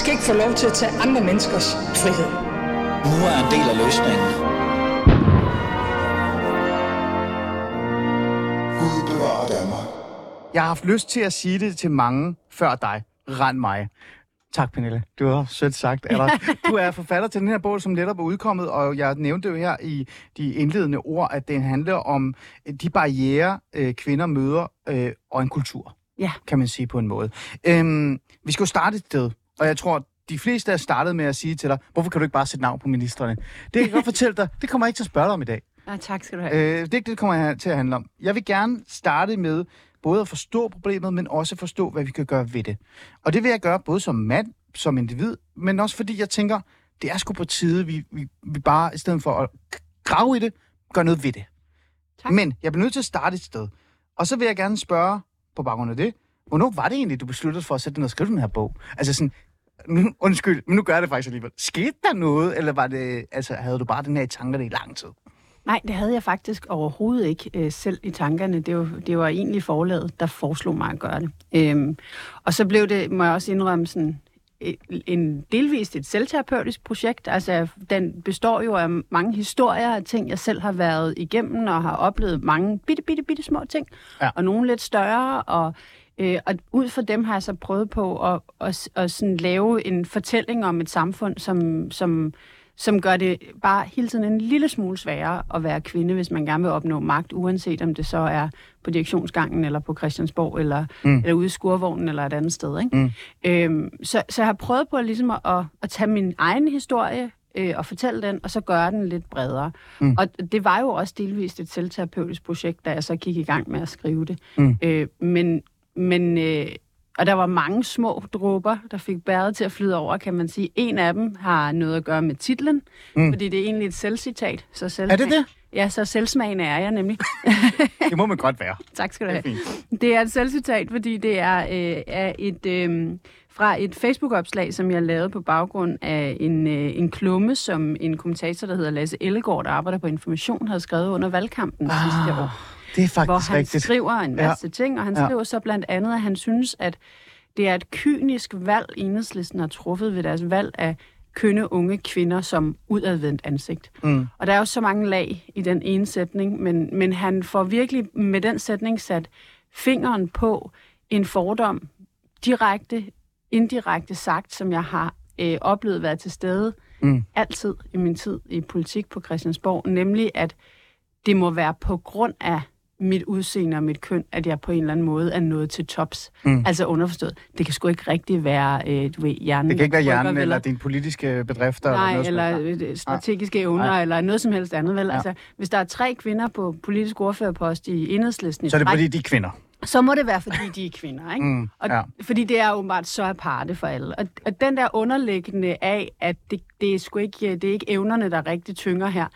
skal ikke få lov til at tage andre menneskers frihed. Nu er en del af løsningen. Gud bevarer Danmark. Jeg har haft lyst til at sige det til mange før dig. Rend mig. Tak, Pernille. Det var sødt sagt dig. Du er forfatter til den her bog, som netop er udkommet, og jeg nævnte jo her i de indledende ord, at den handler om de barriere, øh, kvinder møder, øh, og en kultur, Ja. kan man sige på en måde. Øhm, vi skal jo starte et sted, og jeg tror, de fleste er startet med at sige til dig, hvorfor kan du ikke bare sætte navn på ministerne? Det kan jeg godt fortælle dig, det kommer jeg ikke til at spørge dig om i dag. Ja, tak skal du have. Øh, det er ikke det, det kommer jeg til at handle om. Jeg vil gerne starte med både at forstå problemet, men også forstå, hvad vi kan gøre ved det. Og det vil jeg gøre både som mand, som individ, men også fordi jeg tænker, det er sgu på tide, vi, vi, vi bare, i stedet for at grave i det, gør noget ved det. Tak. Men jeg bliver nødt til at starte et sted. Og så vil jeg gerne spørge, på baggrund af det, hvornår var det egentlig, du besluttede for at sætte dig ned og skrive den her bog? Altså sådan, nu, undskyld, men nu gør jeg det faktisk alligevel. Skete der noget, eller var det, altså, havde du bare den her i tankerne i lang tid? Nej, det havde jeg faktisk overhovedet ikke øh, selv i tankerne. Det var, det var egentlig forlaget, der foreslog mig at gøre det. Øhm, og så blev det, må jeg også indrømme, sådan, et- en delvist et selvterapeutisk projekt. Altså, den består jo af mange historier af ting, jeg selv har været igennem og har oplevet mange bitte, bitte, bitte små ting. Ja. Og nogle lidt større, og Øh, og ud fra dem har jeg så prøvet på at, at, at sådan lave en fortælling om et samfund, som, som, som gør det bare hele tiden en lille smule sværere at være kvinde, hvis man gerne vil opnå magt, uanset om det så er på direktionsgangen, eller på Christiansborg, eller, mm. eller ude i skurvognen, eller et andet sted. Ikke? Mm. Øhm, så, så jeg har prøvet på ligesom at, at, at tage min egen historie, øh, og fortælle den, og så gøre den lidt bredere. Mm. Og det var jo også delvist et selvterapeutisk projekt, da jeg så gik i gang med at skrive det. Mm. Øh, men, men øh, og der var mange små dråber, der fik bæret til at flyde over, kan man sige. En af dem har noget at gøre med titlen, mm. fordi det er egentlig et selvcitat. Så selv Er det det? Ja, så selvsmagende er jeg nemlig. Det må man godt være. tak skal du Det er have. fint. Det er et selvcitat, fordi det er, øh, er et, øh, fra et Facebook-opslag, som jeg lavede på baggrund af en, øh, en klumme, som en kommentator, der hedder Lasse Ellegaard, der arbejder på Information, havde skrevet under valgkampen ah, sidste år. Det er faktisk Hvor han rigtigt. skriver en Ja. masse ting, og han Ja. skriver så blandt andet, at han synes, at det er et kynisk valg, enhedslisten har truffet ved deres valg af kønne unge kvinder som udadvendt ansigt. Mm. Og der er jo så mange lag i den ene sætning, men, men han får virkelig med den sætning sat fingeren på en fordom, direkte, indirekte sagt, som jeg har øh, oplevet være til stede Mm. altid i min tid i politik på Christiansborg, nemlig at det må være på grund af mit udseende og mit køn, at jeg på en eller anden måde er nået til tops. Mm. Altså underforstået. Det kan sgu ikke rigtig være, øh, du ved, hjernen. Det kan ikke være hjernen vel, eller dine politiske bedrifter. Nej, noget eller helst. øh, strategiske evner, Nej. eller noget som helst andet. Vel? Ja. Altså, hvis der er tre kvinder på politisk ordførerpost i enhedslisten, Så er det fordi, de er kvinder. så må det være, fordi de er kvinder. Ikke? Mm, og, ja. Fordi det er åbenbart så aparte for alle. Og, og den der underliggende af, at det, det, er sgu ikke, det er ikke evnerne, der rigtig tynger her,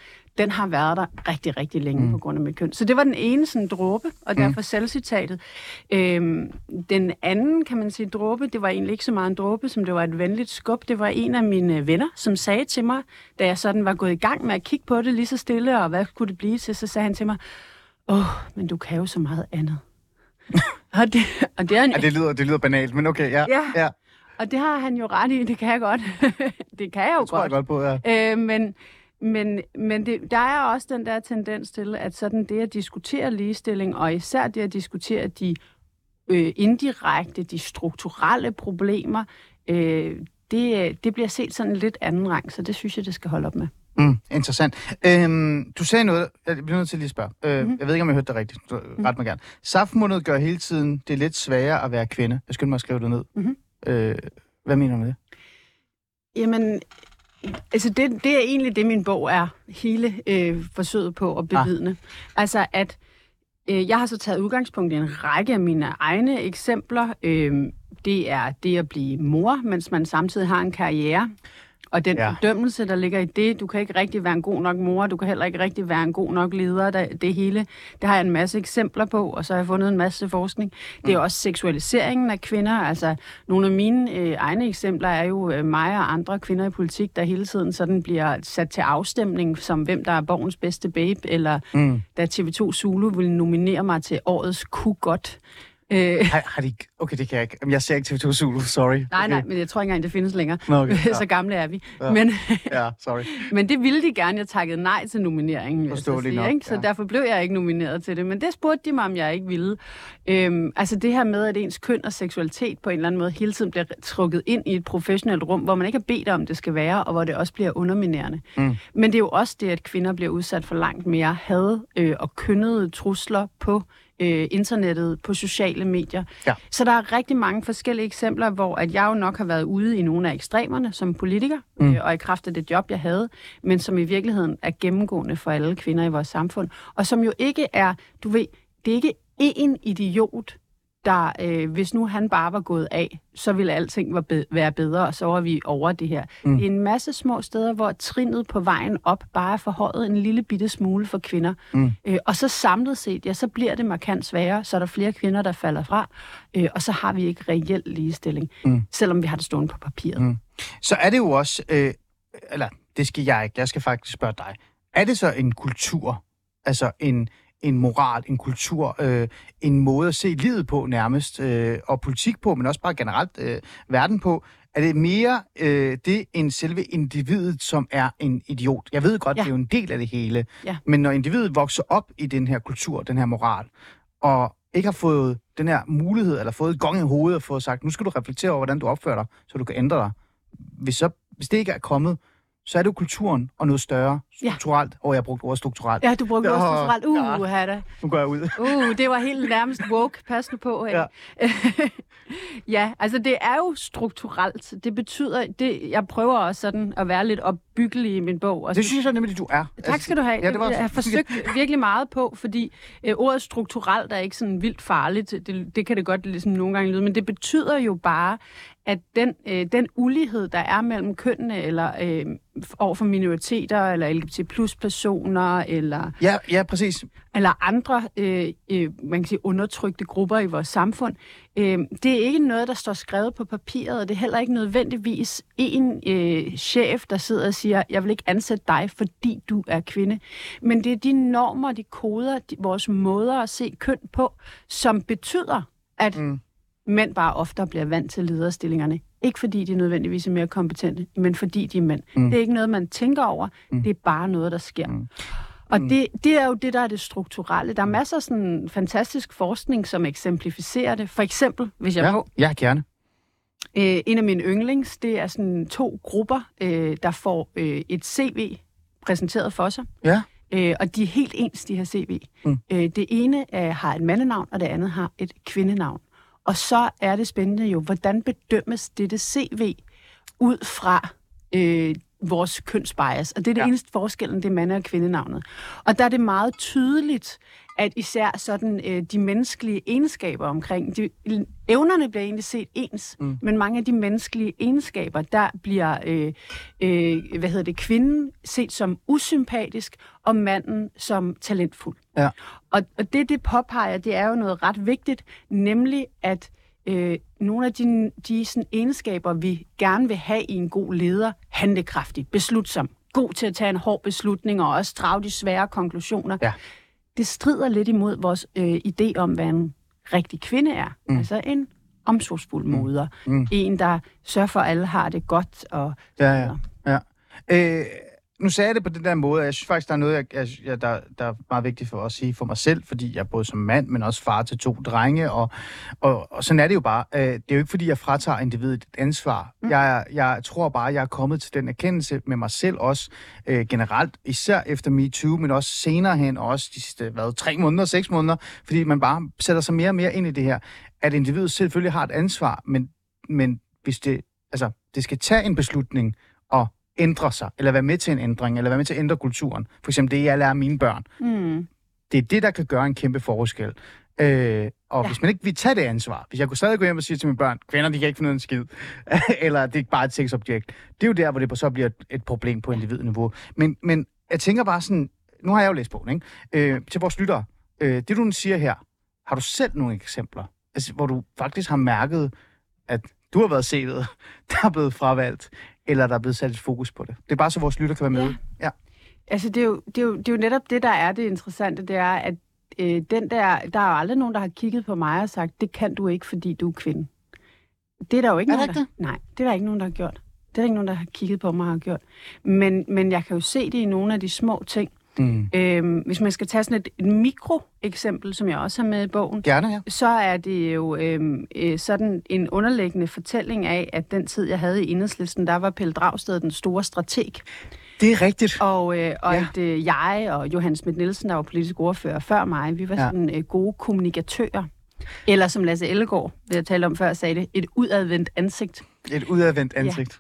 den har været der rigtig, rigtig længe mm. på grund af mit køn. Så det var den ene sådan dråbe, og derfor selvcitatet. Øhm, den anden, kan man sige, dråbe, det var egentlig ikke så meget en dråbe, som det var et venligt skub. Det var en af mine venner, som sagde til mig, da jeg sådan var gået i gang med at kigge på det lige så stille, og hvad skulle det blive til, så sagde han til mig, åh, men du kan jo så meget andet. og, det, og, det er en, Ja, det lyder, det lyder banalt, men okay, ja. Ja. ja og det har han jo ret i, det kan jeg godt. det kan jeg jo det tror jeg godt. godt på, ja. Øh, men men, men det, der er også den der tendens til, at sådan det at diskutere ligestilling, og især det at diskutere de øh, indirekte, de strukturelle problemer, øh, det, det bliver set sådan lidt anden rang, så det synes jeg, det skal holde op med. Mm, interessant. Øhm, du sagde noget, jeg bliver nødt til lige at spørge. Øh, Mhm. mm-hmm. Jeg ved ikke, om jeg hørte det rigtigt. Du, ret mig gerne. Saftmundet gør hele tiden det lidt sværere at være kvinde. Jeg skynder mig at skrive det ned. Mhm. Øh, hvad mener du med det? Jamen, altså det, det er egentlig det, min bog er hele øh, forsøget på at bevidne. Ah. Altså at øh, jeg har så taget udgangspunkt i en række af mine egne eksempler. Øh, det er det at blive mor, mens man samtidig har en karriere. Og den Ja. fordømmelse, der ligger i det, du kan ikke rigtig være en god nok mor, du kan heller ikke rigtig være en god nok leder, der, det hele. Det har jeg en masse eksempler på, og så har jeg fundet en masse forskning. Det er også seksualiseringen af kvinder. Altså, nogle af mine øh, egne eksempler er jo øh, mig og andre kvinder i politik, der hele tiden sådan bliver sat til afstemning, som hvem der er borgens bedste babe, eller Mm. da TV2 Zulu ville nominere mig til årets ku godt Øh, Har, har de... Okay, det kan jeg ikke. Jeg ser ikke TV2 Zulu, sorry. nej, nej, okay. men jeg tror ikke engang, det findes længere. Nå, okay. Ja. så gamle er vi. Ja. Men, Ja, sorry. men det ville de gerne. Jeg takkede nej til nomineringen. Forståeligt nok, ikke? Så ja. derfor blev jeg ikke nomineret til det. Men det spurgte de mig, om jeg ikke ville. Øhm, altså det her med, at ens køn og seksualitet på en eller anden måde hele tiden bliver trukket ind i et professionelt rum, hvor man ikke har bedt om, det skal være, og hvor det også bliver underminerende. Mm. Men det er jo også det, at kvinder bliver udsat for langt mere had øh, og kønnede trusler på øh, internettet, på sociale medier. Ja. Så der er rigtig mange forskellige eksempler, hvor at jeg jo nok har været ude i nogle af ekstremerne som politiker, mm. øh, og i kraft af det job, jeg havde, men som i virkeligheden er gennemgående for alle kvinder i vores samfund, og som jo ikke er, du ved, det er ikke én idiot, der, øh, hvis nu han bare var gået af, så ville alting var be- være bedre, og så var vi over det her. Mm. Det er en masse små steder, hvor trinnet på vejen op bare er forhøjet en lille bitte smule for kvinder. Mm. Øh, og så samlet set, ja, så bliver det markant sværere, så er der flere kvinder, der falder fra, øh, og så har vi ikke reel ligestilling, mm. selvom vi har det stående på papiret. Mm. Så er det jo også... Øh, eller, det skal jeg ikke. Jeg skal faktisk spørge dig. Er det så en kultur? Altså en, en moral, en kultur, øh, en måde at se livet på nærmest, øh, og politik på, men også bare generelt øh, verden på. Er det mere øh, det end selve individet, som er en idiot? Jeg ved godt, Ja. det er jo en del af det hele. Ja. Men når individet vokser op i den her kultur, den her moral, og ikke har fået den her mulighed, eller fået et gong i hovedet og fået sagt, nu skal du reflektere over, hvordan du opfører dig, så du kan ændre dig. Hvis, så, hvis det ikke er kommet, så er det jo kulturen og noget større, Ja. strukturelt. Og jeg har brugt ordet strukturelt. Ja, du brugte Ja, også strukturelt. Uh, ja. ja. da. Nu går jeg ud. Uh, det var helt nærmest woke. Pas nu på. Ikke? Ja. ja, altså det er jo strukturelt. Det betyder, det, jeg prøver også sådan at være lidt opbyggelig i min bog. Og Det synes jeg nemlig, du er. Tak skal du have. Ja, det var, jeg har forsøgt virkelig meget på, fordi øh, ordet strukturelt er ikke sådan vildt farligt. Det, det kan det godt ligesom nogle gange lyde, men det betyder jo bare, at den, øh, den ulighed, der er mellem kønnene, eller øh, over for minoriteter, eller LGBT plus personer, eller Ja, ja, præcis. eller andre øh, øh, man kan sige, undertrykte grupper i vores samfund. Øh, det er ikke noget, der står skrevet på papiret, og det er heller ikke nødvendigvis en øh, chef, der sidder og siger, jeg vil ikke ansætte dig, fordi du er kvinde. Men det er de normer, de koder, de, vores måder at se køn på, som betyder, at mm. Mænd bare oftere bliver vant til lederstillingerne. Ikke fordi de nødvendigvis er mere kompetente, men fordi de er mænd. Mm. Det er ikke noget, man tænker over. Mm. Det er bare noget, der sker. Mm. Og det, det er jo det, der er det strukturelle. Der er masser af sådan fantastisk forskning, som eksemplificerer det. For eksempel, hvis jeg Ja, må, ja gerne. øh, en af mine yndlings, det er sådan to grupper, øh, der får øh, et CV præsenteret for sig. Ja. Øh, og de er helt ens, de her CV. Mm. Mm. Øh, det ene øh, har et mandenavn, og det andet har et kvindenavn. Og så er det spændende jo, hvordan bedømmes dette CV ud fra øh, vores kønsbias. Og det er det Ja. eneste forskellen, det er mande- og kvindenavnet. Og der er det meget tydeligt, at især sådan øh, de menneskelige egenskaber omkring, de, evnerne bliver egentlig set ens, mm. men mange af de menneskelige egenskaber, der bliver, øh, øh, hvad hedder det, kvinden set som usympatisk, og manden som talentfuld. Ja. Og, og det, det påpeger, det er jo noget ret vigtigt, nemlig at øh, nogle af de, de sådan, egenskaber, vi gerne vil have i en god leder, handlekraftig, beslutsom, god til at tage en hård beslutning og også drage de svære konklusioner, Ja. det strider lidt imod vores øh, idé om, hvad en rigtig kvinde er. Mm. Altså en omsorgsfuld moder. Mm. En, der sørger for, at alle har det godt. Og Ja, ja. ja. Øh, nu sagde jeg det på den der måde, og jeg synes faktisk, der er noget, jeg, jeg, der, der er meget vigtigt for at sige for mig selv, fordi jeg er både som mand, men også far til to drenge, og, og, og sådan er det jo bare. Øh, det er jo ikke, fordi jeg fratager individet et ansvar. Mm. Jeg, jeg tror bare, jeg er kommet til den erkendelse med mig selv også, øh, generelt, især efter MeToo, men også senere hen, og også de sidste, hvad, tre måneder, seks måneder, fordi man bare sætter sig mere og mere ind i det her, at individet selvfølgelig har et ansvar, men, men hvis det, altså, det skal tage en beslutning og ændre sig, eller være med til en ændring, eller være med til at ændre kulturen. For eksempel det, jeg lærer mine børn. Mm. Det er det, der kan gøre en kæmpe forskel. Øh, og ja. Hvis man ikke vil tage det ansvar, hvis jeg kunne stadig gå hjem og sige til mine børn, kvinder, de kan ikke finde ud af en skid, eller det er bare et sexobjekt, det er jo der, hvor det så bliver et, et problem på individniveau. Men, men jeg tænker bare sådan, nu har jeg jo læst bogen, ikke? Øh, til vores lyttere. Øh, det, du nu siger her, har du selv nogle eksempler, altså, hvor du faktisk har mærket, at du har været set, der er blevet fravalgt, eller der er blevet sat et fokus på det. Det er bare så vores lytter kan være med. Ja. Ja. Altså, det er, jo, det, er jo, det er jo netop det, der er det interessante, det er, at øh, den der, der er jo aldrig nogen, der har kigget på mig og sagt, det kan du ikke, fordi du er kvinde. Det er der jo ikke Er nogen, ikke der, Nej, det er der ikke nogen, der har gjort. Det er der ikke nogen, der har kigget på mig og har gjort. Men, men jeg kan jo se det i nogle af de små ting. Mm. Øhm, hvis man skal tage sådan et, et mikroeksempel, som jeg også har med i bogen, Gerne, ja. så er det jo øhm, øh, sådan en underliggende fortælling af, at den tid, jeg havde i enhedslisten, der var Pelle Dragsted den store strateg. Det er rigtigt. Og, øh, og Ja. at øh, jeg og Johan Schmidt Nielsen, der var politisk ordfører før mig, vi var ja. sådan øh, gode kommunikatører. Eller som Lasse Ellegaard, vi har talt om før, sagde det, et udadvendt ansigt. Et udadvendt ansigt. Ja.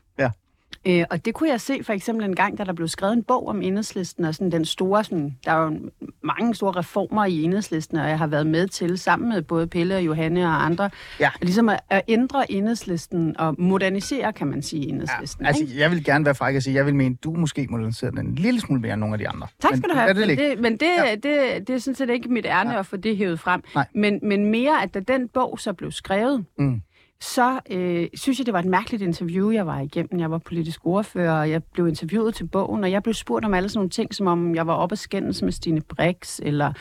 Øh, og det kunne jeg se for eksempel en gang, da der blev skrevet en bog om enhedslisten, og sådan den store, sådan, der er jo mange store reformer i enhedslisten, og jeg har været med til, sammen med både Pelle og Johanne og andre, Ja. ligesom at, at ændre enhedslisten og modernisere, kan man sige, Ja, enhedslisten. altså, ikke? jeg vil gerne være fræk og sige, jeg vil mene, du måske moderniserer den en lille smule mere end nogle af de andre. Tak Men skal du lad have. det Men det, men det, Ja. ja. det, det er sådan set ikke mit ærne Ja. at få det hævet frem. Nej. Men, men mere, at da den bog så blev skrevet, Mm. Så øh, synes jeg, det var et mærkeligt interview, jeg var igennem. Jeg var politisk ordfører, og jeg blev interviewet til bogen, og jeg blev spurgt om alle sådan nogle ting, som om jeg var oppe at skændes med Stine Brix, eller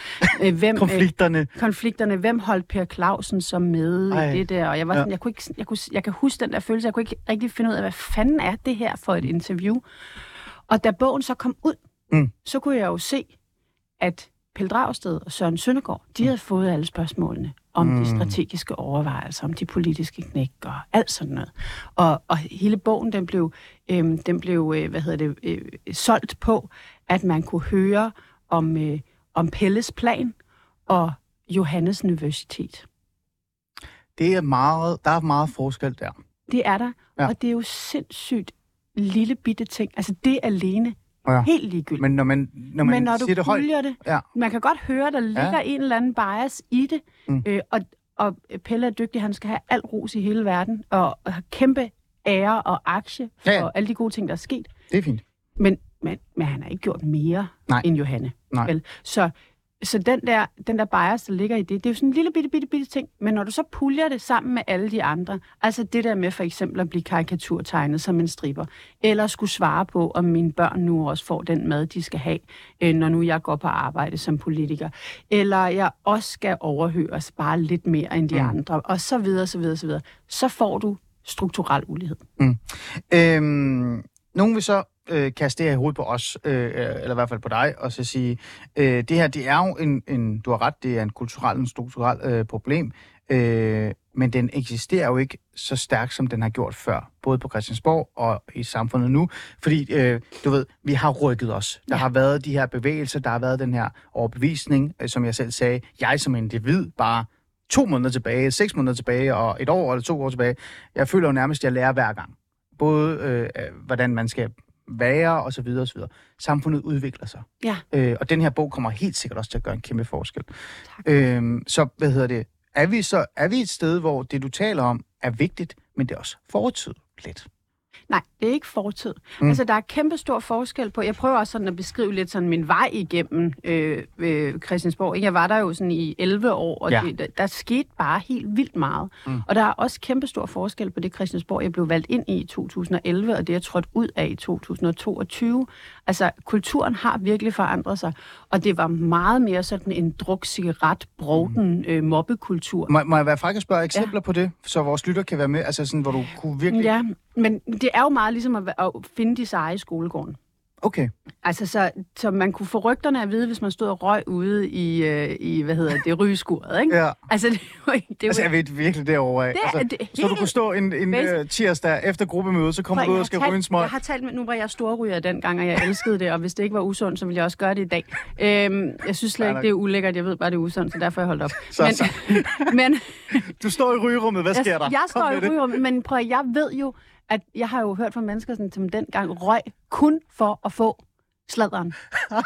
øh, hvem... Øh, Konflikterne. konflikterne. Hvem holdt Per Clausen så med Ej. i det der? Og jeg, var Ja. sådan, jeg, kunne ikke, jeg, kunne, jeg kan huske den der følelse, jeg kunne ikke rigtig finde ud af, hvad fanden er det her for et interview? Og da bogen så kom ud, Mm. så kunne jeg jo se, at Pelle Dragsted og Søren Søndergaard, de havde fået alle spørgsmålene om mm. De strategiske overvejelser, om de politiske knæk og alt sådan noget. Og, og hele bogen, den blev, øhm, den blev øh, hvad hedder det, øh, solgt på, at man kunne høre om, øh, om Pelles plan og Johannes Universitet. Det er meget, der er meget forskel der. Det er der, ja. og det er jo sindssygt lille bitte ting. Altså det alene, Ja. helt ligegyldigt. Men når man, når man Men når siger du det højt... det, Ja. man kan godt høre, der ligger ja. en eller anden bias i det, Mm. øh, og, og Pelle er dygtig, han skal have al ros i hele verden, og, og har kæmpe ære og aktie for ja. alle de gode ting, der er sket. Det er fint. Men, men, men han har ikke gjort mere Nej. end Johanne. Nej. Vel? Så, så den, der, den der bias, der ligger i det, det er jo sådan en lille bitte, bitte, bitte ting. Men når du så puljer det sammen med alle de andre, altså det der med for eksempel at blive karikaturtegnet som en striber, eller skulle svare på, om mine børn nu også får den mad, de skal have, øh, når nu jeg går på arbejde som politiker, eller jeg også skal overhøres bare lidt mere end de Mm. mm. andre, og så videre, så videre, så videre, så får du strukturel ulighed. Øhm, nogen vil så øh, kaste det her i hovedet på os, øh, øh, eller i hvert fald på dig, og så sige, øh, det her, det er jo en, en, du har ret, det er en kulturel, en strukturel øh, problem, øh, men den eksisterer jo ikke så stærkt, som den har gjort før, både på Christiansborg og i samfundet nu, fordi, øh, du ved, vi har rykket os. Der Ja. har været de her bevægelser, der har været den her overbevisning, øh, som jeg selv sagde, jeg som individ bare to måneder tilbage, seks måneder tilbage, og et år eller to år tilbage, jeg føler jo nærmest, at jeg lærer hver gang. Både øh, øh, hvordan man skal være, og så videre, og så videre. Samfundet udvikler sig. Ja. Øh, og den her bog kommer helt sikkert også til at gøre en kæmpe forskel. Tak. Øh, så, hvad hedder det? Er vi, så, er vi et sted, hvor det, du taler om, er vigtigt, men det er også fortid lidt? Nej, det er ikke fortid. Mm. Altså, der er kæmpe stor forskel på... Jeg prøver også sådan at beskrive lidt sådan min vej igennem øh, øh, Christiansborg. Jeg var der jo sådan i 11 år, og Ja. det, der, der skete bare helt vildt meget. Mm. Mm. Og der er også kæmpe stor forskel på det Christiansborg, jeg blev valgt ind i i 2011, og det jeg trådte ud af i 2022. Altså, kulturen har virkelig forandret sig, og det var meget mere sådan en druk, cigaret, broden Mm. øh, mobbekultur. Må, må jeg være fræk og spørge eksempler ja. på det, så vores lytter kan være med? Altså sådan, hvor du kunne virkelig... Ja, men det er jo meget ligesom at, at finde de seje i skolegården. Okay. Altså, så, så man kunne få rygterne at vide, hvis man stod og røg ude i, øh, i hvad hedder det, rygeskuret, ikke? Ja. Altså, det var. Det Altså, var, jeg ved virkelig derovre af. Det er- altså, det er så du kunne stå en, en uh, tirsdag efter gruppemøde, så kommer du ud og skal ryge en smøg. Jeg har talt med, nu var jeg storryger dengang, og jeg elskede det, og hvis det ikke var usundt, så ville jeg også gøre det i dag. Øhm, jeg synes slet ikke, det er ulækkert. Jeg ved bare, det er usundt, så derfor har jeg holdt op. Så- men, så. men Du står i rygerummet, hvad sker jeg, der? jeg står i rygerummet, men prøv, jeg ved jo, at jeg har jo hørt fra mennesker, sådan, som dengang røg kun for at få sladderen.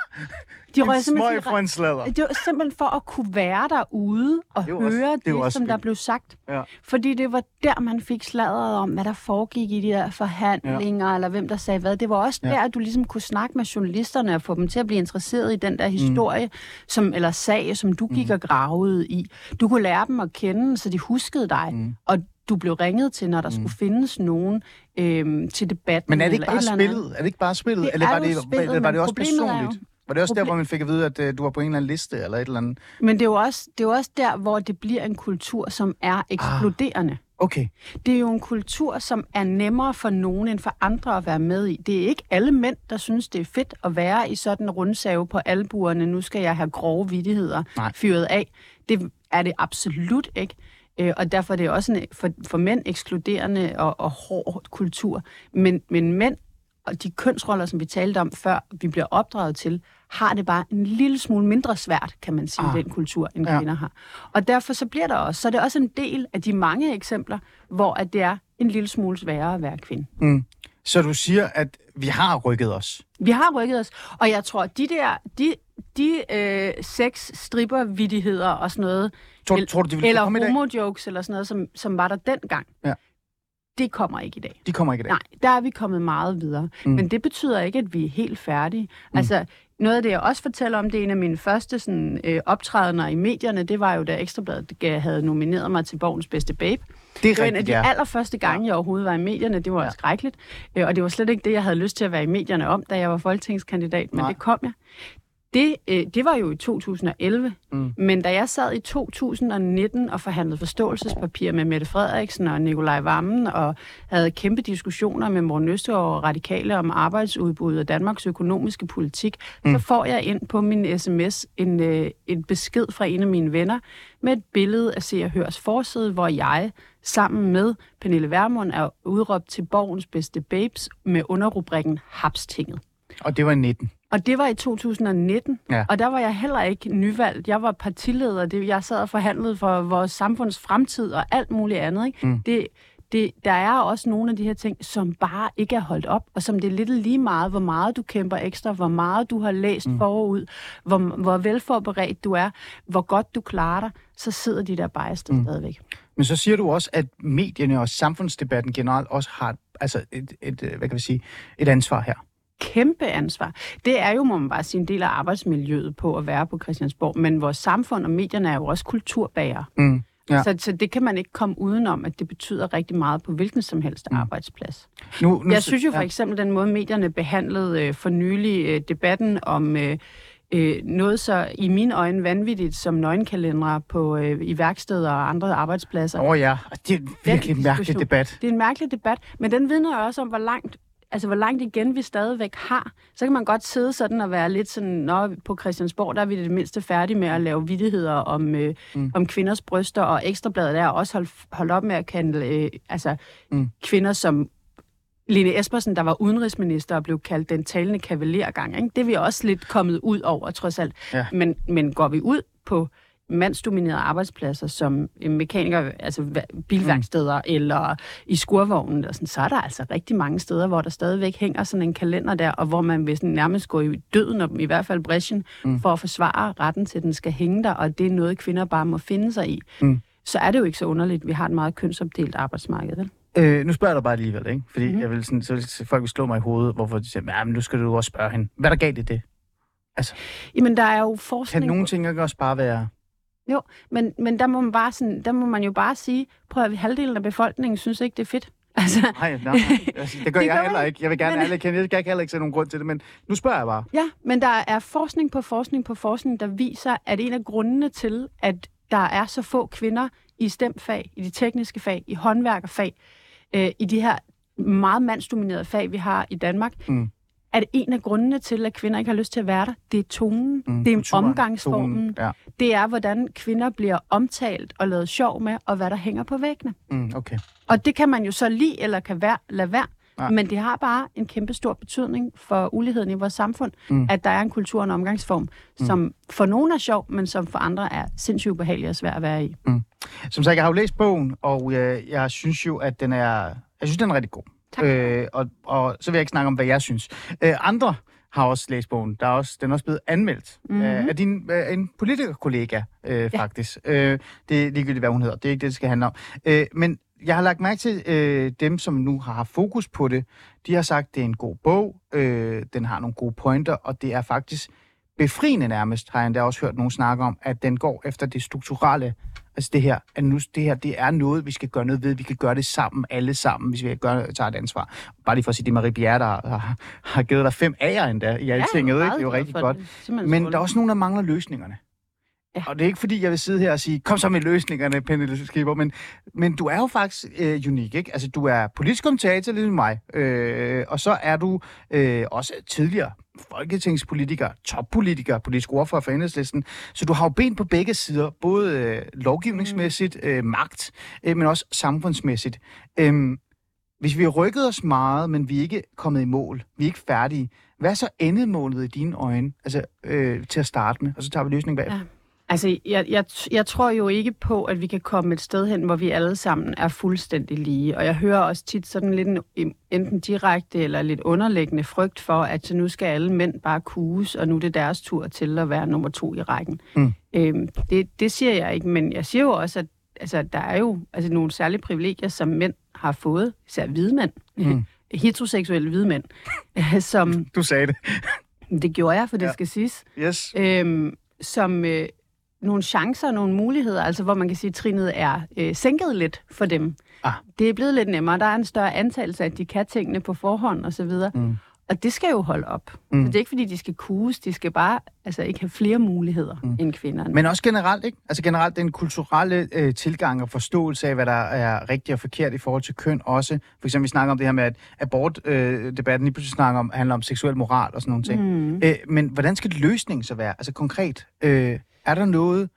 De En røg simpelthen, smøg for en sladder. Det var simpelthen for at kunne være derude og Det høre også- det det, som der blev sagt. Ja. Fordi det var der, man fik sladret om, hvad der foregik i de der forhandlinger, ja. eller hvem der sagde hvad. Det var også Ja. ja. der, at du ligesom kunne snakke med journalisterne og få dem til at blive interesseret i den der historie, mm. som, eller sag, som du gik mm. og gravede i. Du kunne lære dem at kende, så de huskede dig. Mm. Og du blev ringet til, når der mm. skulle findes nogen øhm, til debatten. Men er det ikke bare spillet? Er det ikke bare spillet? Det eller er var det, spillet, eller var det også er jo- personligt? Var det også der, hvor man fik at vide, at øh, du var på en eller anden liste eller et eller andet? Men det er, jo også, det er jo også der, hvor det bliver en kultur, som er eksploderende. Okay. Det er jo en kultur, som er nemmere for nogen end for andre at være med i. Det er ikke alle mænd, der synes, det er fedt at være i sådan en rundsave på albuerne. Nu skal jeg have grove vittigheder Nej. fyret af. Det er det absolut ikke. Øh, Og derfor er det også en for, for mænd ekskluderende og, og hård kultur. Men, men mænd og de kønsroller, som vi talte om før, vi bliver opdraget til, har det bare en lille smule mindre svært, kan man sige, Ah. den kultur, end Ja. ja. kvinder har. Og derfor så bliver der også, så er det også en del af de mange eksempler, hvor at det er en lille smule sværere at være kvinde. Mm. Så du siger, at vi har rykket os? Vi har rykket os, og jeg tror, de der, de, de øh, seks strippervittigheder og sådan noget, Tror, El- tror du, de vil eller homo-jokes eller sådan noget, som, som var der dengang, Ja. det kommer ikke i dag. De kommer ikke i dag? Nej, der er vi kommet meget videre. Mm. Men det betyder ikke, at vi er helt færdige. Mm. Altså, noget af det, jeg også fortæller om, det er en af mine første sådan, øh, optrædener i medierne, det var jo, da Ekstrabladet havde nomineret mig til Borgens Bedste Babe. Det er Det var en af rigtigt, de ja. allerførste gange, jeg overhovedet var i medierne. Det var Ja. ja. skrækkeligt. Øh, Og det var slet ikke det, jeg havde lyst til at være i medierne om, da jeg var folketingskandidat. Men Nej. det kom jeg. Det, øh, det var jo i 2011. Mm. Men da jeg sad i 2019 og forhandlede forståelsespapir med Mette Frederiksen og Nikolaj Vammen og havde kæmpe diskussioner med Morten Østergaard og Radikale om arbejdsudbud og Danmarks økonomiske politik, mm. så får jeg ind på min sms en, øh, en besked fra en af mine venner med et billede af Se og Hørs forside, hvor jeg sammen med Pernille Vermund er udråbt til Borgens bedste babes med underrubrikken Hapstinget. Og det var i 19. Og det var i 2019, Ja. og der var jeg heller ikke nyvalgt. Jeg var partileder. Det, jeg sad og forhandlede for vores samfunds fremtid og alt muligt andet. Ikke? Mm. Det, det, der er også nogle af de her ting, som bare ikke er holdt op, og som det er lidt lige meget, hvor meget du kæmper ekstra, hvor meget du har læst mm. forud, hvor, hvor velforberedt du er, hvor godt du klarer dig, så sidder de der bias der mm. stadigvæk. Men så siger du også, at medierne og samfundsdebatten generelt også har altså et, et, hvad kan vi sige, et ansvar her. Kæmpe ansvar. Det er jo, må man bare sige, en del af arbejdsmiljøet på at være på Christiansborg, men vores samfund og medierne er jo også kulturbærere. Mm. Ja. Så, så det kan man ikke komme udenom, at det betyder rigtig meget på hvilken som helst Mm. arbejdsplads. Nu, nu, Jeg synes jo for eksempel, den måde medierne behandlede øh, for nylig øh, debatten om øh, øh, noget så i mine øjne vanvittigt som nøgenkalendere på øh, i værksteder og andre arbejdspladser. Åh oh, ja, det er en virkelig en mærkelig debat. Det er en mærkelig debat, men den vidner også om, hvor langt altså hvor langt igen vi stadigvæk har, så kan man godt sidde sådan og være lidt sådan, nå, på Christiansborg, der er vi det mindste færdige med at lave vittigheder om, øh, mm. om kvinders bryster, og Ekstrabladet er også holdt, holdt op med at kalde øh, altså, mm. kvinder som Lene Espersen, der var udenrigsminister og blev kaldt den talende kavalergang. Ikke? Det er vi også lidt kommet ud over, trods alt. Ja. Men, men går vi ud på mandsdominerede arbejdspladser som mekaniker, altså bilværksteder mm. eller i skurvognen, eller sådan, så er der altså rigtig mange steder, hvor der stadigvæk hænger sådan en kalender der, og hvor man vil sådan nærmest gå i døden, og i hvert fald brechen, mm. for at forsvare retten til, at den skal hænge der, og det er noget, kvinder bare må finde sig i. Mm. Så er det jo ikke så underligt, at vi har et meget kønsopdelt arbejdsmarked. Vel? Øh, nu spørger jeg dig bare alligevel, ikke? Fordi mm-hmm. jeg vil sådan, så vil folk vil slå mig i hovedet, hvorfor de siger, ja, men nu skal du også spørge hende. Hvad er der galt i det? Jamen, der er jo Kan forskning... nogle ting ikke også bare være... Jo, men, men der, må man bare sådan, der må man jo bare sige, prøv at halvdelen af befolkningen synes ikke, det er fedt. Altså, Nej, nej, altså, det gør Det jeg gør heller ikke. Jeg vil gerne men... anerkende, jeg kan heller ikke se nogen grund til det, men nu spørger jeg bare. Ja, men der er forskning på forskning på forskning, der viser, at en af grundene til, at der er så få kvinder i stemfag, i de tekniske fag, i håndværkerfag, øh, i de her meget mandsdominerede fag, vi har i Danmark, Mm. At en af grundene til, at kvinder ikke har lyst til at være der, det er tonen, Mm, det er kulturen, omgangsformen, tonen, Ja. det er, hvordan kvinder bliver omtalt og lavet sjov med, og hvad der hænger på væggene. Mm, okay. Og det kan man jo så lide eller kan være, lade være. Ja. Men det har bare en kæmpe stor betydning for uligheden i vores samfund, Mm. mm. at der er en kultur og en omgangsform, mm. som for nogle er sjov, men som for andre er sindssygt ubehagelig og svær at være i. Som sagt, jeg har jo læst bogen, og øh, jeg synes jo, at den er, jeg synes, den er rigtig god. Tak. Øh, og, og så vil jeg ikke snakke om, hvad jeg synes. Øh, andre har også læst bogen. Der er også, den er også blevet anmeldt mm-hmm. Mhm. af din, øh, en politikerkollega, øh, ja. faktisk. Øh, det er ligegyldigt, hvad hun hedder. Det er ikke det, det skal handle om. Øh, men jeg har lagt mærke til øh, dem, som nu har haft fokus på det. De har sagt, at det er en god bog. Øh, den har nogle gode pointer, og det er faktisk befriende nærmest, har jeg endda også hørt nogen snakke om, at den går efter det strukturelle Altså det her, at nu, det her, det er noget, vi skal gøre noget ved. Vi kan gøre det sammen, alle sammen, hvis vi gør, tager et ansvar. Bare lige for at sige, det er Marie Bjerre, der har, har givet dig fem A'er endda i altinget, ikke? Det er jo rigtig godt. det. Men der er også nogen, der mangler løsningerne. Ja. Og det er ikke fordi, jeg vil sidde her og sige, kom så med løsningerne, Pernille Skipper, men, men du er jo faktisk øh, unik, ikke? Altså, du er politisk kommentator, ligesom mig, øh, og så er du øh, også tidligere folketingspolitiker, toppolitiker, politisk ordfører for enhedslisten. Så du har jo ben på begge sider, både øh, lovgivningsmæssigt, øh, magt, øh, men også samfundsmæssigt. Øhm, hvis vi har rykket os meget, men vi er ikke kommet i mål, vi er ikke færdige, hvad er så endemålet i dine øjne, altså øh, til at starte med, og så tager vi løsningen bag. Ja. Altså, jeg, jeg, jeg tror jo ikke på, at vi kan komme et sted hen, hvor vi alle sammen er fuldstændig lige. Og jeg hører også tit sådan lidt en, enten direkte eller lidt underliggende frygt for, at så nu skal alle mænd bare kuges, og nu er det deres tur til at være nummer to i rækken. Mm. Øhm, det, det siger jeg ikke, men jeg siger jo også, at altså, der er jo altså, nogle særlige privilegier, som mænd har fået, især hvide mænd, Mm. heteroseksuelle hvide mænd, som, Du sagde det. det gjorde jeg, for det Ja. skal siges, Yes. øhm, som øh, nogle chancer, nogle muligheder, altså hvor man kan sige, at trinet er øh, sænket lidt for dem. Ah. Det er blevet lidt nemmere. Der er en større antagelse af, at de kan tingene på forhånd osv. Mm. Og det skal jo holde op. Mm. Så det er ikke, fordi de skal kuges. De skal bare altså, ikke have flere muligheder mm. end kvinderne. Men også generelt, ikke? Altså generelt den kulturelle øh, tilgang og forståelse af, hvad der er rigtigt og forkert i forhold til køn også. For eksempel, vi snakker om det her med, at abortdebatten øh, debatten lige pludselig snakker om, handler om seksuel moral og sådan nogle ting. Mm. Øh, men hvordan skal løsningen så være? Altså konkret, øh, er der noget,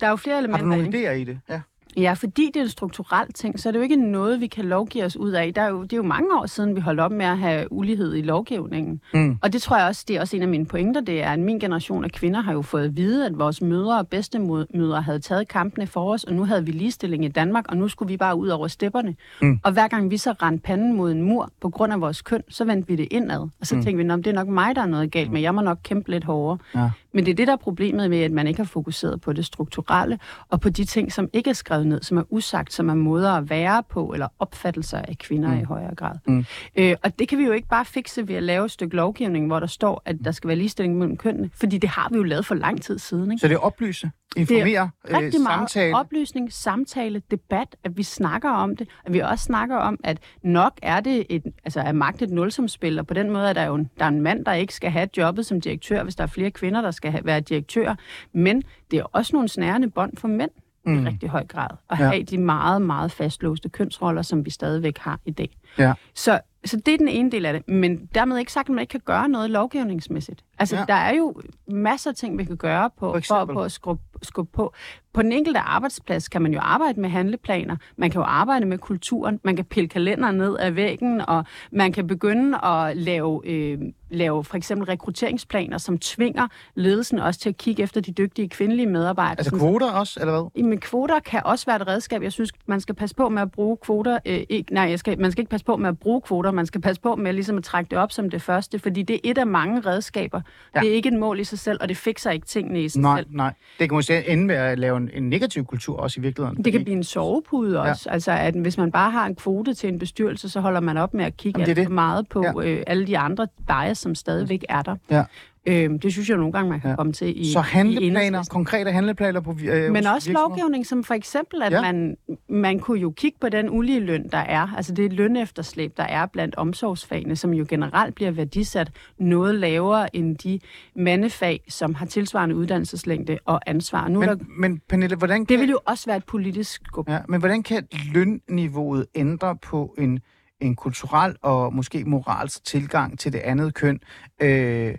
Der er jo flere har elementer. du nogle idéer i det? Ja. Ja, fordi det er en strukturel ting, så er det jo ikke noget, vi kan lovgive os ud af. Der er jo, det er jo mange år siden, vi holdt op med at have ulighed i lovgivningen. Mm. Og det tror jeg også, det er også en af mine pointer, det er, at min generation af kvinder har jo fået at vide, at vores mødre og bedstemødre havde taget kampene for os, og nu havde vi ligestilling i Danmark, og nu skulle vi bare ud over stepperne. Mm. Og hver gang vi så rendte panden mod en mur på grund af vores køn, så vendte vi det indad. Og så Mm. mm. tænkte vi, "Nå, men det er nok mig, der er noget galt med. Jeg må nok kæmpe lidt hårdere. Ja. Men det er det, der er problemet med, at man ikke har fokuseret på det strukturelle, og på de ting, som ikke er skrevet ned, som er usagt, som er måder at være på, eller opfattelser af kvinder Mm. i højere grad. Mm. Øh, og det kan vi jo ikke bare fikse ved at lave et stykke lovgivning, hvor der står, at der skal være ligestilling mellem kønnene, fordi det har vi jo lavet for lang tid siden. Ikke? Så det er oplyse, informere, øh, Rigtig meget samtale. oplysning, samtale, debat, at vi snakker om det, at vi også snakker om, at nok er det et, altså er magt et nulsumspil, og på den måde er der jo en, der er en mand, der ikke skal have jobbet som direktør, hvis der er flere kvinder, der skal have, være direktør, men det er også nogle snærende bånd for mænd mm. I rigtig høj grad, at ja. have de meget, meget fastlåste kønsroller, som vi stadigvæk har i dag. Ja. Så, så det er den ene del af det, men dermed ikke sagt, at man ikke kan gøre noget lovgivningsmæssigt. Altså, Ja. der er jo masser af ting, vi kan gøre For på, for, eksempel? på at skubbe, skubbe på. På den enkelte arbejdsplads kan man jo arbejde med handleplaner, man kan jo arbejde med kulturen, man kan pille kalender ned af væggen, og man kan begynde at lave, øh, lave for eksempel rekrutteringsplaner, som tvinger ledelsen også til at kigge efter de dygtige kvindelige medarbejdere. Altså kvoter også, eller hvad? Jamen, kvoter kan også være et redskab. Jeg synes, man skal passe på med at bruge kvoter. Øh, ikke, nej, jeg skal, man skal ikke passe på med at bruge kvoter. Man skal passe på med ligesom at trække det op som det første, fordi det er et af mange redskaber. Ja. Det er ikke et mål i sig selv, og det fikser ikke tingene i sig Nej, selv. nej. Det kan måske ende med at lave en, en negativ kultur også i virkeligheden. Det kan blive en sovepude også. Ja. Altså, at hvis man bare har en kvote til en bestyrelse, så holder man op med at kigge Jamen, det alt det. meget på ja. øh, alle de andre bias, som stadigvæk er der. Ja. Øhm, det synes jeg nogle gange, man kan Ja. komme til i Så i handleplaner, Enhedslisten. konkrete handleplaner på øh, Men også lovgivning, som for eksempel, at Ja. man, man kunne jo kigge på den ulige løn, der er. Altså det lønefterslæb, der er blandt omsorgsfagene, som jo generelt bliver værdisat noget lavere end de mandefag, som har tilsvarende uddannelseslængde og ansvar. Nu er der, Men, men Pernille, hvordan kan, det vil jo også være et politisk skub. ja, men hvordan kan lønniveauet ændre på en, en kulturel og måske moralsk tilgang til det andet køn? Øh,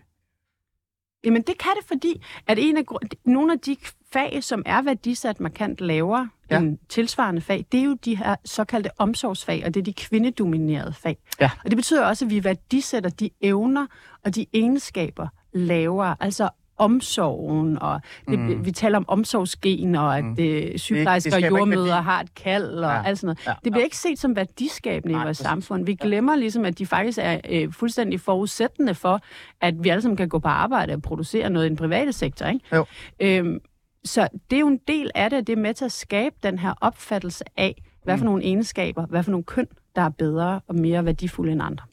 Jamen det kan det, fordi at en af, nogle af de fag, som er værdisat markant lavere ja. end tilsvarende fag, det er jo de her såkaldte omsorgsfag, og det er de kvindedominerede fag. Ja. Og det betyder også, at vi værdisætter de evner og de egenskaber lavere, altså omsorgen, og det, Mm. mm. vi taler om omsorgsgen, og at Mm. mm. øh, sygeplejersker og jordmøder værdi. har et kald, og Ja. ja. alt sådan noget. Ja. Ja. Det bliver ikke set som værdiskabende Nej, i vores præcis. samfund. Vi glemmer ligesom, at de faktisk er øh, fuldstændig forudsættende for, at vi alle sammen kan gå på arbejde og producere noget i den private sektor. Ikke? Jo. Øhm, så det er jo en del af det, det er med til at skabe den her opfattelse af, hvad for Mm. nogle egenskaber, hvad for nogle køn, der er bedre og mere værdifulde end andre.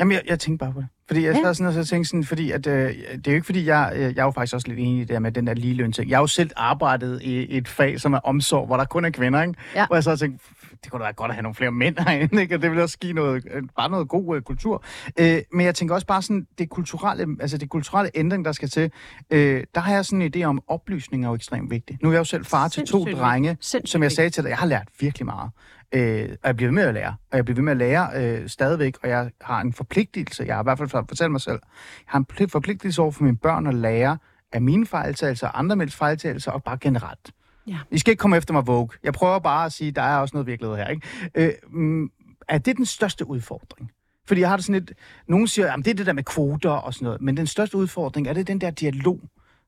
Jamen, jeg, jeg tænkte bare på det. Fordi jeg sad sådan og så tænkte sådan, fordi at, øh, det er jo ikke fordi, jeg, øh, jeg er jo faktisk også lidt enig i det der med den der ligeløn ting. Jeg har jo selv arbejdet i et fag, som er omsorg, hvor der kun er kvinder, ikke? Ja. Hvor jeg så tænkte, det kunne da være godt at have nogle flere mænd herinde, ikke? Og det vil også give noget, øh, bare noget god øh, kultur. Øh, men jeg tænker også bare sådan, det kulturelle, altså det kulturelle ændring, der skal til, øh, der har jeg sådan en idé om, oplysning er jo ekstremt vigtigt. Nu er jeg jo selv far til to drenge. Sindssygt som jeg sagde til dig, jeg har lært virkelig meget. Øh, og jeg bliver ved med at lære. Og jeg bliver ved med at lære øh, stadigvæk, og jeg har en forpligtelse, jeg har i hvert fald fortalt mig selv, jeg har en pli- forpligtelse over for mine børn at lære af mine fejltagelser, andre mænds fejltagelser, og bare generelt. Ja. I skal ikke komme efter mig, Vogue. Jeg prøver bare at sige, at der er også noget virkelighed her. Ikke? Øh, mm, er det den største udfordring? Fordi jeg har det sådan lidt... Nogen siger, at det er det der med kvoter og sådan noget. Men den største udfordring, er det den der dialog,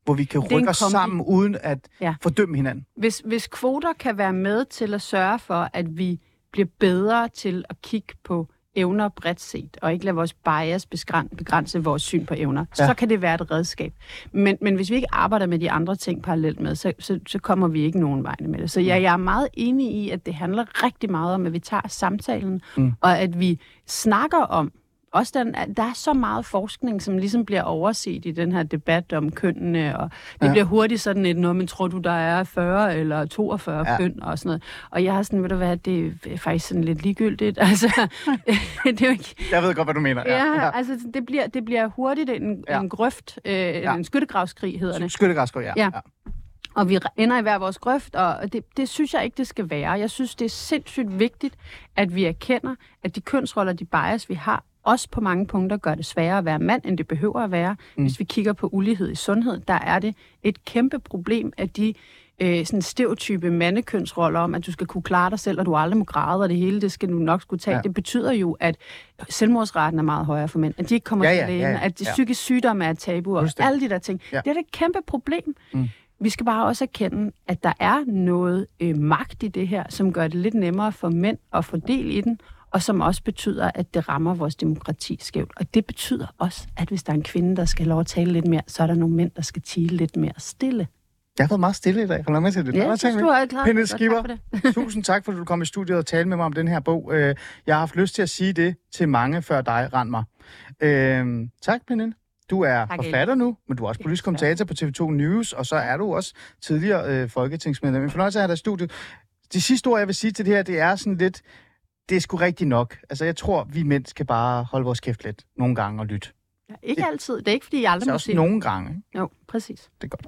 hvor vi kan rykke os sammen, uden at ja. fordømme hinanden? Hvis, hvis kvoter kan være med til at sørge for, at vi bliver bedre til at kigge på evner bredt set, og ikke lade vores bias begrænse, vores syn på evner, ja. Ja. så kan det være et redskab. Men, men hvis vi ikke arbejder med de andre ting parallelt med, så, så, så kommer vi ikke nogen vegne med det. Så jeg, jeg er meget enig i, at det handler rigtig meget om, at vi tager samtalen, mm. og at vi snakker om, også den, der er så meget forskning, som ligesom bliver overset i den her debat om kønnene, og det ja. Ja. bliver hurtigt sådan et, noget, men tror du, der er 40 eller 42 ja. Ja. køn og sådan noget. Og jeg har sådan, ved du hvad, det er faktisk sådan lidt ligegyldigt. Altså, det er jo ikke... Jeg ved godt, hvad du mener. Ja, ja, altså det bliver, det bliver hurtigt en, ja. Ja. en grøft, øh, ja. en skyttegravskrig hedder det. Skyttegræsker, ja. Ja. Og vi ender i hver vores grøft, og det, det synes jeg ikke, det skal være. Jeg synes, det er sindssygt vigtigt, at vi erkender, at de kønsroller, de bias, vi har, også på mange punkter gør det sværere at være mand, end det behøver at være. Mm. Hvis vi kigger på ulighed i sundhed, der er det et kæmpe problem, at de øh, sådan stereotype mandekønsroller om, at du skal kunne klare dig selv, og du aldrig må græde, og det hele, det skal du nok skulle tage. Ja. Det betyder jo, at selvmordsraten er meget højere for mænd, at de ikke kommer Ja, til ja, lægen, ja, ja. at de Ja. psykisk sygdomme er et tabu, og alle de der ting. Ja. Det er et kæmpe problem. Mm. Vi skal bare også erkende, at der er noget øh, magt i det her, som gør det lidt nemmere for mænd at få del i den, og som også betyder, at det rammer vores demokrati skævt. Og det betyder også, at hvis der er en kvinde, der skal lov at tale lidt mere, så er der nogle mænd, der skal tile lidt mere stille. Jeg har været meget stille i dag. Hold med til det. Ja, jeg synes, du er klar. Pernille tak Skipper, for det. tusind tak, for at du kom i studiet og talte med mig om den her bog. Øh, Jeg har haft lyst til at sige det til mange før dig, rend mig. Øh, tak, Pernille. Du er Tak, forfatter nu, men du er også politisk kommentator på TV2 News, og så er du også tidligere øh, folketingsmedlem. En fornøjelse at have dig i studiet. Det sidste ord, jeg vil sige til det her, det er sådan lidt, det er sgu rigtigt nok. Altså, jeg tror, vi mænd skal bare holde vores kæft lidt nogle gange og lytte. Ja, ikke altid. Det er ikke, fordi jeg aldrig må også sige. nogle gange. Jo, præcis. Det er godt.